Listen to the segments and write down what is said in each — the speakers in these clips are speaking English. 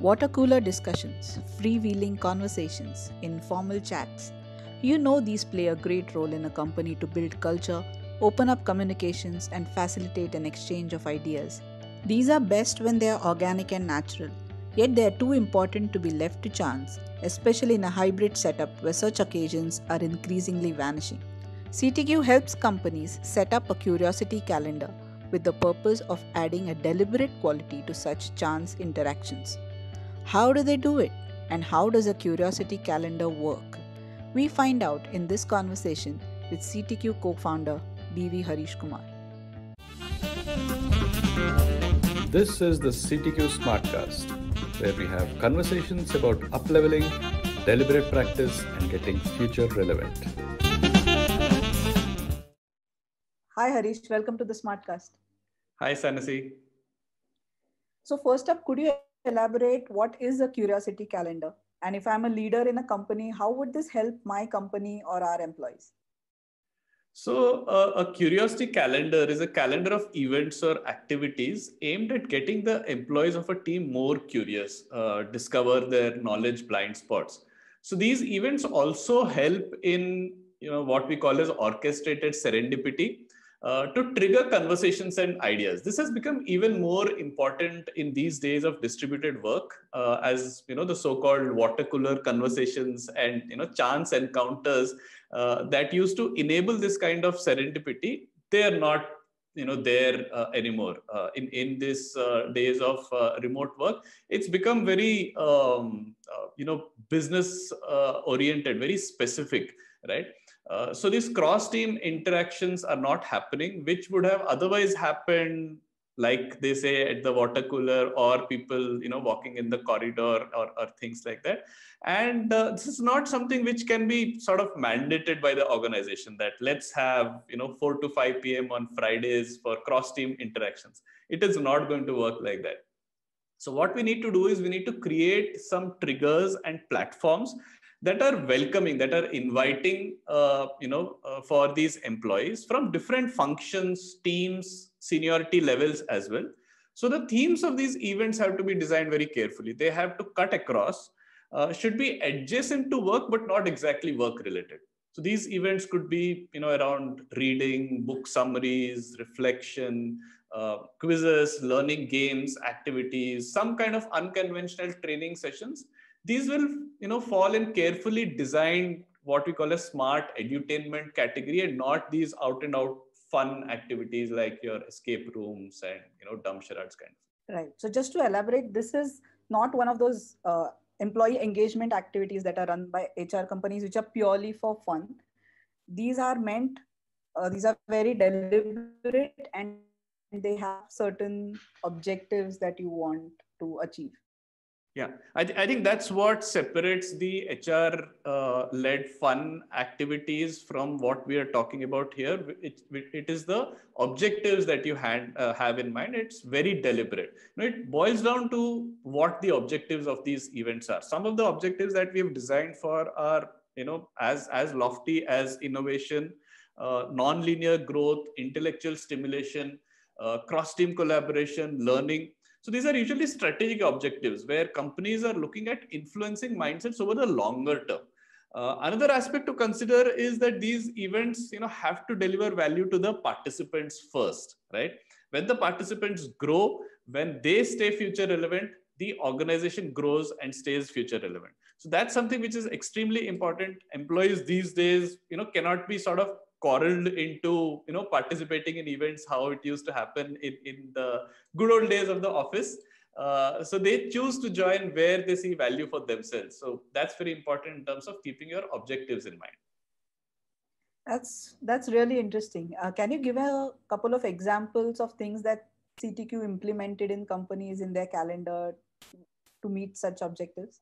Water cooler discussions, freewheeling conversations, informal chats. You know these play a great role in a company to build culture, open up communications, and facilitate an exchange of ideas. These are best when they are organic and natural, yet they are too important to be left to chance, especially in a hybrid setup where such occasions are increasingly vanishing. CTQ helps companies set up a curiosity calendar with the purpose of adding a deliberate quality to such chance interactions. How do they do it? And how does a curiosity calendar work? We find out in this conversation with CTQ co founder BV Harish Kumar. This is the CTQ Smartcast, where we have conversations about upleveling, deliberate practice, and getting future relevant. Hi Harish, welcome to the Smartcast. Hi Sanasi. So, first up, could you elaborate what is a curiosity calendar? And if I'm a leader in a company, how would this help my company or our employees? So, uh, a curiosity calendar is a calendar of events or activities aimed at getting the employees of a team more curious, uh, discover their knowledge blind spots. So, these events also help in you know what we call as orchestrated serendipity, uh, to trigger conversations and ideas. This has become even more important in these days of distributed work, uh, as you know the so-called water cooler conversations and you know chance encounters uh, that used to enable this kind of serendipity. They are not you know there uh, anymore uh, in in this days of remote work. It's become very um, you know business oriented, very specific, right? Uh, so these cross team interactions are not happening, which would have otherwise happened, like they say at the water cooler or people, you know, walking in the corridor or, or things like that. And uh, this is not something which can be sort of mandated by the organization that let's have, you know, 4 to 5 p.m. on Fridays for cross team interactions. It is not going to work like that. So what we need to do is we need to create some triggers and platforms that are welcoming, that are inviting, uh, you know, uh, for these employees from different functions, teams, seniority levels as well. So the themes of these events have to be designed very carefully. They have to cut across, uh, should be adjacent to work, but not exactly work related. So these events could be, you know, around reading, book summaries, reflection, uh, quizzes, learning games, activities, some kind of unconventional training sessions these will you know fall in carefully designed what we call a smart edutainment category and not these out and out fun activities like your escape rooms and you know dumb charades kind of. Right. So just to elaborate this is not one of those uh, employee engagement activities that are run by hr companies which are purely for fun. These are meant uh, these are very deliberate and they have certain objectives that you want to achieve yeah, I, th- I think that's what separates the HR uh, led fun activities from what we are talking about here. It, it is the objectives that you had, uh, have in mind. It's very deliberate. It boils down to what the objectives of these events are. Some of the objectives that we've designed for are, you know, as, as lofty as innovation, uh, non-linear growth, intellectual stimulation, uh, cross-team collaboration, learning so these are usually strategic objectives where companies are looking at influencing mindsets over the longer term. Uh, another aspect to consider is that these events, you know, have to deliver value to the participants first, right? When the participants grow, when they stay future relevant, the organization grows and stays future relevant. So that's something which is extremely important. Employees these days, you know, cannot be sort of corralled into you know participating in events how it used to happen in, in the good old days of the office. Uh, so they choose to join where they see value for themselves. So that's very important in terms of keeping your objectives in mind. That's that's really interesting. Uh, can you give a couple of examples of things that ctq implemented in companies in their calendar to meet such objectives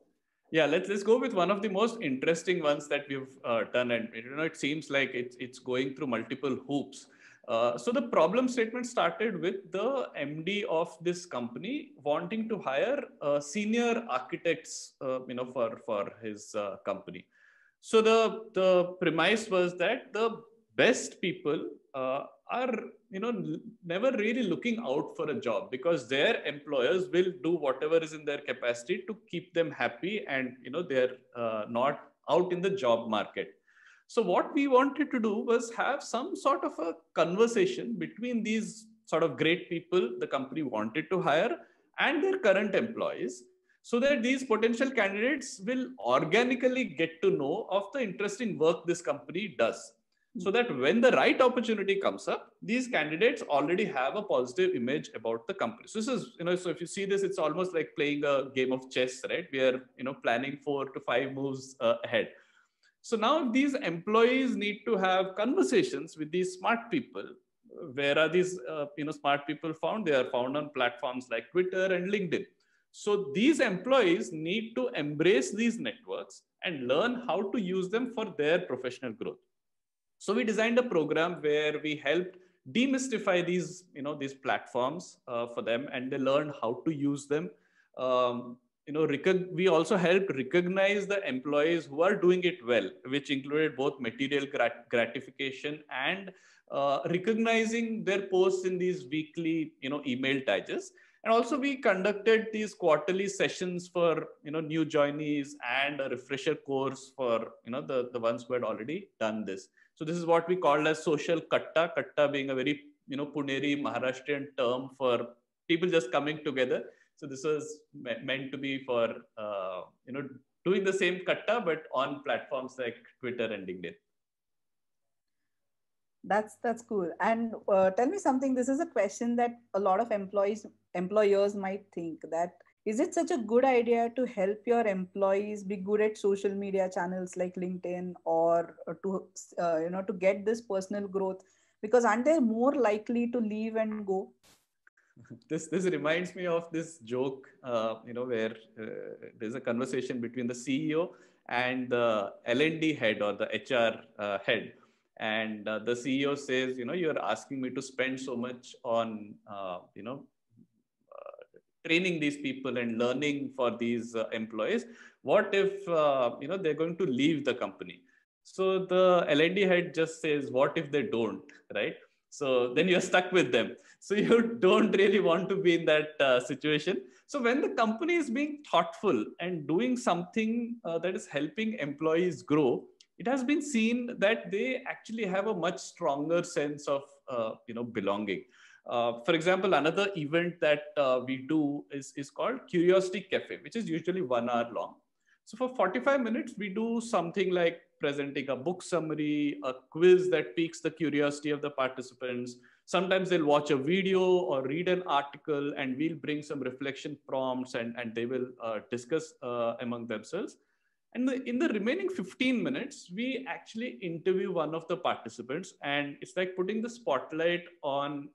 yeah, let's let's go with one of the most interesting ones that we've uh, done, and you know it seems like it's it's going through multiple hoops. Uh, so the problem statement started with the MD of this company wanting to hire uh, senior architects, uh, you know, for for his uh, company. So the the premise was that the best people uh, are you know never really looking out for a job because their employers will do whatever is in their capacity to keep them happy and you know they're uh, not out in the job market. So what we wanted to do was have some sort of a conversation between these sort of great people the company wanted to hire and their current employees so that these potential candidates will organically get to know of the interesting work this company does so that when the right opportunity comes up these candidates already have a positive image about the company. So this is you know so if you see this it's almost like playing a game of chess right? We are you know planning four to five moves uh, ahead. So now these employees need to have conversations with these smart people where are these uh, you know smart people found? They are found on platforms like twitter and linkedin. So these employees need to embrace these networks and learn how to use them for their professional growth so we designed a program where we helped demystify these, you know, these platforms uh, for them, and they learned how to use them. Um, you know, we also helped recognize the employees who are doing it well, which included both material grat gratification and uh, recognizing their posts in these weekly, you know, email digests. And also we conducted these quarterly sessions for, you know, new joinees and a refresher course for, you know, the, the ones who had already done this. So this is what we call as social katta, katta being a very, you know, Puneri Maharashtrian term for people just coming together. So this was meant to be for, uh, you know, doing the same katta, but on platforms like Twitter and LinkedIn. That's that's cool. And uh, tell me something. This is a question that a lot of employees employers might think that is it such a good idea to help your employees be good at social media channels like linkedin or to uh, you know to get this personal growth? Because aren't they more likely to leave and go? This this reminds me of this joke uh, you know where uh, there's a conversation between the ceo and the l&d head or the hr uh, head. And uh, the ceo says you know you're asking me to spend so much on uh, you know training these people and learning for these uh, employees what if uh, you know they're going to leave the company? So the L&D head just says what if they don't? Right? So then you're stuck with them. So you don't really want to be in that uh, situation. So when the company is being thoughtful and doing something uh, that is helping employees grow it has been seen that they actually have a much stronger sense of uh, you know belonging uh, for example, another event that uh, we do is, is called Curiosity Cafe, which is usually one hour long. So for 45 minutes, we do something like presenting a book summary, a quiz that piques the curiosity of the participants. Sometimes they'll watch a video or read an article and we'll bring some reflection prompts and, and they will uh, discuss uh, among themselves. And the, in the remaining 15 minutes, we actually interview one of the participants and it's like putting the spotlight on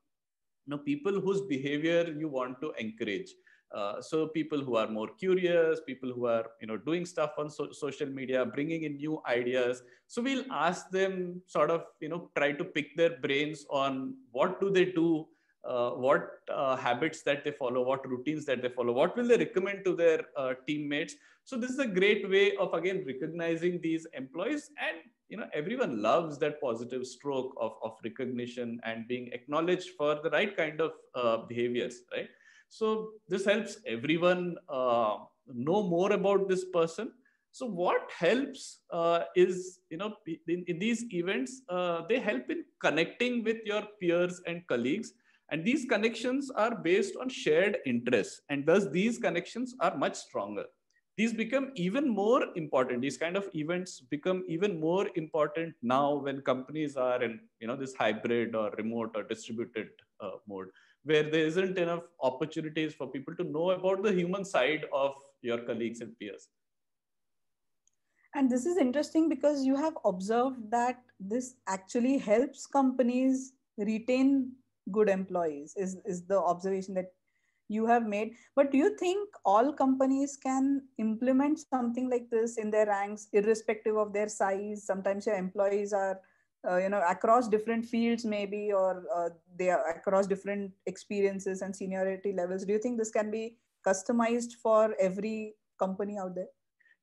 know people whose behavior you want to encourage. Uh, so people who are more curious people who are you know doing stuff on so- social media bringing in new ideas. So we'll ask them sort of you know try to pick their brains on what do they do uh, what uh, habits that they follow what routines that they follow what will they recommend to their uh, teammates? So this is a great way of again recognizing these employees and you know everyone loves that positive stroke of, of recognition and being acknowledged for the right kind of uh, behaviors right? So this helps everyone uh, know more about this person. So what helps uh, is you know in, in these events they help in connecting with your peers and colleagues and these connections are based on shared interests and thus these connections are much stronger. These become even more important. These kind of events become even more important now when companies are in you know this hybrid or remote or distributed uh, mode where there isn't enough opportunities for people to know about the human side of your colleagues and peers. And this is interesting because you have observed that this actually helps companies retain good employees is, is the observation that you have made. But do you think all companies can implement something like this in their ranks irrespective of their size? Sometimes your employees are uh, you know across different fields maybe or uh, they are across different experiences and seniority levels. Do you think this can be customized for every company out there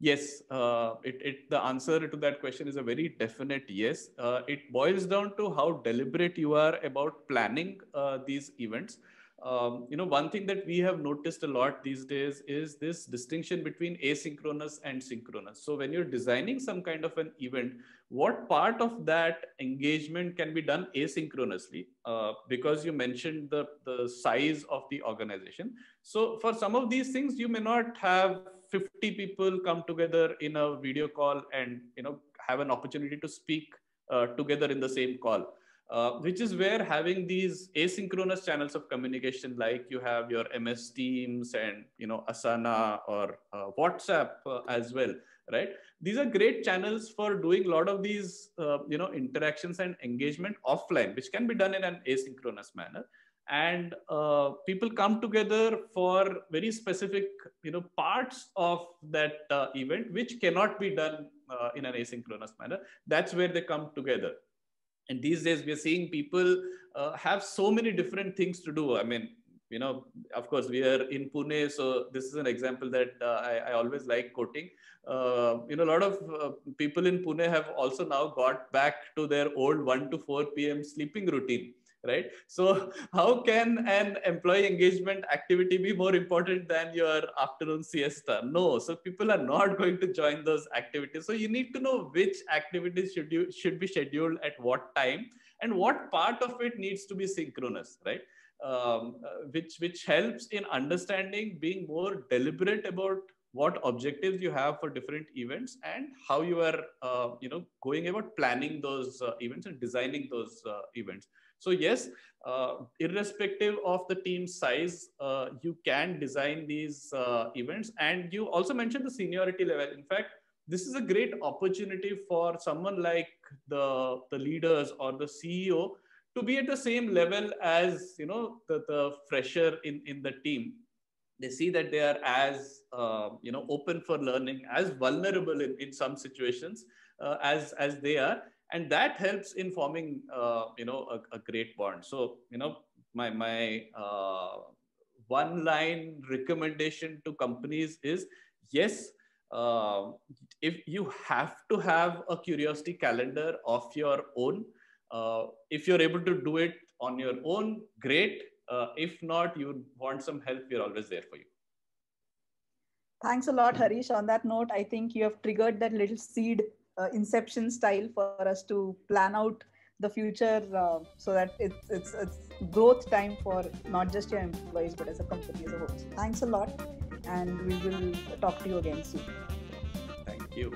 Yes, uh, it, it, the answer to that question is a very definite yes. Uh, it boils down to how deliberate you are about planning uh, these events. Um, you know, one thing that we have noticed a lot these days is this distinction between asynchronous and synchronous. So when you're designing some kind of an event, what part of that engagement can be done asynchronously? Uh, because you mentioned the, the size of the organization. So for some of these things, you may not have 50 people come together in a video call and you know have an opportunity to speak uh, together in the same call. Uh, which is where having these asynchronous channels of communication like you have your ms teams and you know asana or uh, whatsapp uh, as well right? These are great channels for doing a lot of these uh, you know interactions and engagement offline which can be done in an asynchronous manner and uh, people come together for very specific you know parts of that uh, event which cannot be done uh, in an asynchronous manner. That's where they come together. And these days we are seeing people uh, have so many different things to do. I mean you know of course we are in pune so this is an example that uh, I, I, always like quoting. Uh, you know a lot of people in pune have also now got back to their old 1 to 4 pm sleeping routine right? So how can an employee engagement activity be more important than your afternoon siesta? No so people are not going to join those activities. So you need to know which activities should you should be scheduled at what time and what part of it needs to be synchronous right? Um, uh, which which helps in understanding being more deliberate about what objectives you have for different events and how you are uh, you know going about planning those uh, events and designing those uh, events so yes, uh, irrespective of the team size, uh, you can design these uh, events. And you also mentioned the seniority level. In fact, this is a great opportunity for someone like the, the leaders or the CEO to be at the same level as you know the, the fresher in, in the team they see that they are as uh, you know open for learning as vulnerable in, in some situations uh, as as they are and that helps in forming uh, you know a, a, great bond. So you know my my uh, one line recommendation to companies is yes uh, if you have to have a curiosity calendar of your own uh, if you're able to do it on your own great. Uh, if not you want some help we're always there for you. Thanks a lot harish. On that note i think you have triggered that little seed uh, inception style for us to plan out the future uh, so that it's, it's, it's growth time for not just your employees but as a company as a whole. So thanks a lot, and we will talk to you again soon. Thank you.